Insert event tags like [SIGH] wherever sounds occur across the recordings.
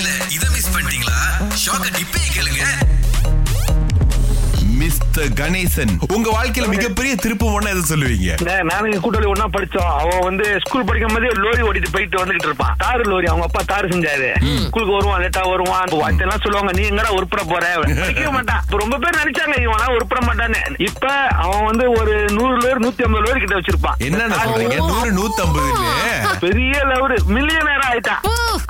இல்ல இத மிஸ் பண்ணிட்டீங்களா? ஷாக்க டிப்பே கேளுங்க. மிஸ்டர் கணேசன் உங்க வாழ்க்கையில மிகப்பெரிய திருப்பு ஒண்ணு எது சொல்லுவீங்க? நானும் எங்க கூட்டாளி ஒண்ணா படிச்சோம். அவன் வந்து ஸ்கூல் படிக்கும் போதே லோரி ஓட்டிட்டு போயிட்டு வந்துகிட்டு இருப்பான் தாரு லோரி அவங்க அப்பா தாரு செஞ்சாரு. ஸ்கூலுக்கு வருவான் லேட்டா வருவான். வார்த்தையெல்லாம் சொல்லுவாங்க நீ எங்கடா உருப்பட போற? படிக்கவே மாட்டான். இப்ப ரொம்ப பேர் நினைச்சாங்க இவனா உருப்பட மாட்டான்னு. இப்ப அவன் வந்து ஒரு நூறு லோரி நூத்தி ஐம்பது லோரி கிட்ட வச்சிருப்பான். சொல்றீங்க? நூறு நூத்தி ஐம்பது பெரிய லவரு மில்லியனரா ஆயிட்டான்.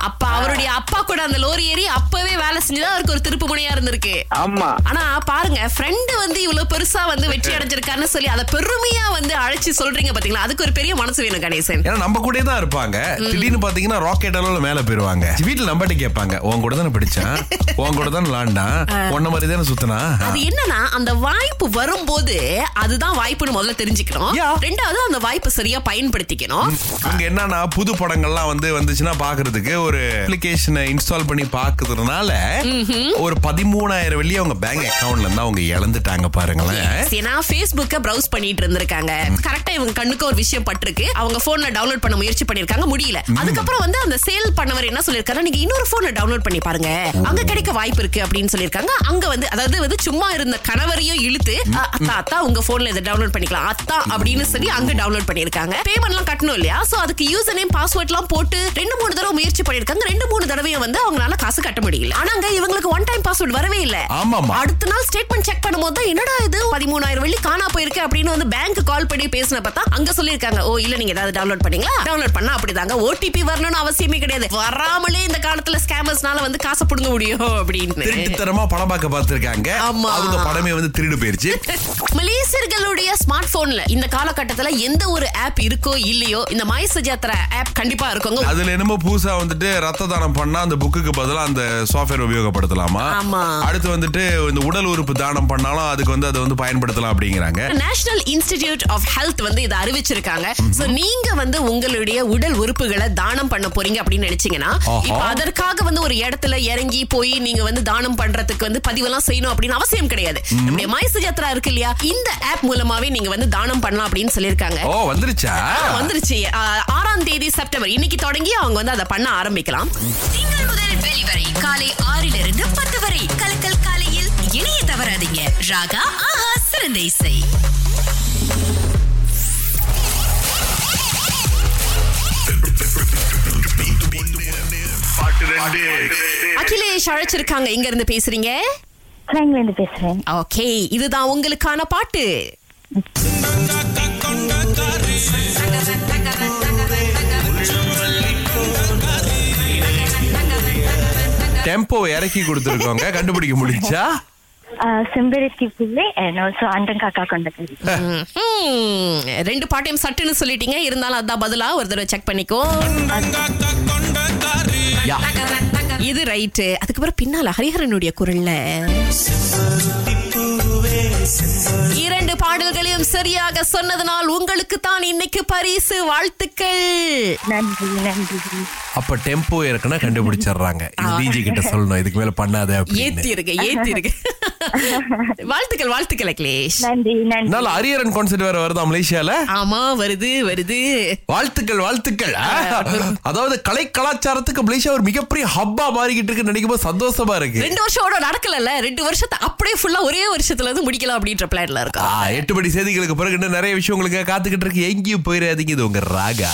அப்ப அவருடைய அப்பா கூட அந்த லோரி ஏறி அப்பவே வேலை செஞ்சுதான் அவருக்கு ஒரு திருப்பு முனையா இருந்திருக்கு. ஆமா. ஆனா பாருங்க ஃப்ரெண்டு வந்து இவ்வளவு பெருசா வந்து வெற்றி அடைஞ்சிருக்காருன்னு சொல்லி அத பெருமையா வந்து அழைச்சு சொல்றீங்க பாத்தீங்களா? அதுக்கு ஒரு பெரிய மனசு வேணும் கணேசன். ஏன்னா நம்ம கூட தான் இருப்பாங்க. திடீர்னு பாத்தீங்கன்னா ராக்கெட் அளவுல மேல போயிருவாங்க. வீட்டுல நம்பட்ட கேட்பாங்க உன் கூட தானே படிச்சான் உன் கூட தானே விளாண்டான் உன்ன மாதிரி தானே சுத்தினா? அது என்னன்னா அந்த வாய்ப்பு வரும்போது அதுதான் வாய்ப்புன்னு முதல்ல தெரிஞ்சுக்கணும். ரெண்டாவது அந்த வாய்ப்பு சரியா பயன்படுத்திக்கணும். இவங்க என்னன்னா புது படங்கள்லாம் வந்து வந்துச்சுன்னா பாக்குறதுக்கு ஒரு அப்ளிகேஷனை இன்ஸ்டால் பண்ணி பாக்குறதுனால ஒரு பதிமூணாயிரம் வெள்ளி அவங்க பேங்க் அக்கவுண்ட்ல இருந்து அவங்க இழந்துட்டாங்க பாருங்களேன். ஏன்னா Faceboook பிரவுஸ் பண்ணிட்டு இருந்திருக்காங்க. கரெக்டா இவங்க கண்ணுக்கு ஒரு விஷயம் பட்டிருக்கு. அவங்க போன்ல டவுன்லோட் பண்ண முயற்சி பண்ணிருக்காங்க முடியல. அதுக்கப்புறம் வந்து அந்த சேல் பண்ணவர் என்ன சொல்லிருக்காரு நீங்க இன்னொரு போன்ல டவுன்லோட் பண்ணி பாருங்க. அங்க கிடைக்க வாய்ப்பு இருக்கு அப்படின்னு சொல்லிருக்காங்க அங்க வந்து அதாவது வந்து சும்மா இருந்த கணவரையும் இழுத்து "அ, அத்தா அத்தா உங்க போன்ல இதை டவுன்லோட் பண்ணிக்கலாம். அத்தா அப்படின்னு சொல்லி அங்க டவுன்லோட் பண்ணிருக்காங்க பேமெண்ட் எல்லாம் கட்டணும் இல்லையா? சோ அதுக்கு யூசர் நேம் பாஸ்வேர்ட் எல்லாம் போட்டு ரெண்டு மூணு தடவை முயற்சி பண்ணிருக்காங்க ரெண்டு மூணு தடவையும் வந்து அவங்களால காசு கட்ட முடியல. ஆனாங்க இவங்களுக்கு ஒன் டைம் பாஸ்வேர்ட் வரவே இல்ல. ஆமாமா. அடுத்த நாள் ஸ்டேட்மெண்ட் செக் பண்ணும்போது என்னடா இது? பதிமூணாயிரம் வெள்ளி காணா போயிருக்கு அப்படின்னு வந்து பேங்க் கால் பண்ணி பேசின பார்த்தா அங்க சொல்லிருக்காங்க ஓ இல்ல நீங்க ஏதாவது டவுன்லோட் பண்ணீங்களா? டவுன்லோட் பண்ணா அப்படிதாங்க. ஓடிபி வரணும்னு அவசியமே கிடையாது. வராமலே இந்த காலத்துல ஸ்கேமர்ஸ்னால வந்து காசை புடுங்க முடியும் அப்படின்னு. திருட்டுத்தனமா படம் பார்க்க பார்த்திருக்காங்க. ஆமா. அவங்க படமே வந்து திருடு போயிருச்சு. [LAUGHS] மலேசியர்களுடைய ஸ்மார்ட் போன்ல இந்த காலகட்டத்துல எந்த ஒரு ஆப் இருக்கோ இல்லையோ இந்த மை சஜாத்ரா ஆப் கண்டிப்பா இருக்குங்க. அதுல என்னமோ புதுசா வந்துட்டு ரத்த தானம் பண்ணா அந்த புக்குக்கு பதிலா அந்த சாஃப்ட்வேர் உபயோகப்படுத்தலாமா. அடுத்து வந்துட்டு இந்த உடல் உறுப்பு தானம் பண்ணாலும் அதுக்கு வந்து அதை வந்து பயன்படுத்தலாம் அப்படிங்கிறாங்க. நேஷனல் இன்ஸ்டிடியூட் ஆஃப் ஹெல்த் வந்து இதை அறிவிச்சிருக்காங்க. சோ நீங்க வந்து உங்களுடைய உடல் உறுப்புகளை தானம் பண்ண போறீங்க அப்படின்னு நினைச்சீங்கன்னா. இப்ப அதற்காக வந்து ஒரு இடத்துல இறங்கி போய் நீங்க வந்து தானம் பண்றதுக்கு வந்து பதிவெல்லாம் செய்யணும் அப்படின்னு அவசியம் கிடையாது. நம்முடைய மைசு யாத்ரா இருக்கு இல்லையா? இந்த ஆப் மூலமாவே நீங்க வந்து தானம் பண்ணலாம் அப்படின்னு சொல்லியிருக்காங்க. ஓ வந்துருச்சா? வந்துருச்சு. ஆறாம் தேதி செப்டம்பர். இன்னைக்கு தொடங்கி அவங்க வந்து அதை பண்ண ஆரம்பிக்கலாம் திங்கள் முதல் வெளிவரை காலை ஆறிலிருந்து பத்து வரை. கலக்கல் காலையில் இணைய தவறாதீங்க. ராகா ஆஹா சிறந்த இசை. அகிலேஷ் அழைச்சிருக்காங்க. எங்க இருந்து பேசுறீங்க பேசுறேன். ஓகே இதுதான் உங்களுக்கான பாட்டு. டெம்போ இறக்கி கொடுத்துருக்கோங்க. கண்டுபிடிக்க செம்பருத்தி அண்டன் காக்கா கொண்ட ம்ஹும். ரெண்டு பாட்டையும் சட்டுன்னு சொல்லிட்டீங்க. இருந்தாலும் அதான் பதிலா ஒரு தடவை செக் பண்ணிக்கோ. இது ரைட்டு. அதுக்கப்புறம் பின்னால ஹரிஹரனுடைய குரல்ல. இரண்டு பாடல்களையும் சரியாக சொன்னதனால் உங்களுக்கு தான் இன்னைக்கு பரிசு வாழ்த்துக்கள். நன்றி நன்றி. அப்ப டெம்போ இருக்குன்னா கண்டுபிடிச்சிடுறாங்க. டிஜி கிட்ட சொல்லணும். இதுக்கு மேல பண்ணாத ஏத்தி இருக்கு ஏத்தி இருக்கு வாழ்த்துக்கள் வாழ்த்துக்கள் அகிலேஷ். நல்ல அரியரன் கான்செர்ட் வேற வருதா மலேசியால? ஆமா வருது வருது. வாழ்த்துக்கள் வாழ்த்துக்கள். அதாவது கலை கலாச்சாரத்துக்கு மலேசியா ஒரு மிகப்பெரிய ஹப்பா மாறிக்கிட்டு இருக்கு நினைக்கும் போது சந்தோஷமா இருக்கு. ரெண்டு வருஷம் நடக்கல ரெண்டு வருஷத்தை அப்படியே ஃபுல்லா ஒரே வருஷத்துல இருந்து முடிக்கலாம் அப்படின்ற பிளான்ல இருக்கா? எட்டு மணி செய்திகளுக்கு பிறகு இன்னும் நிறைய விஷயம் உங்களுக்கு காத்துக்கிட்டு இருக்கு. எங்கேயும் போயிடாதீங்க. இது உங்க ராகா.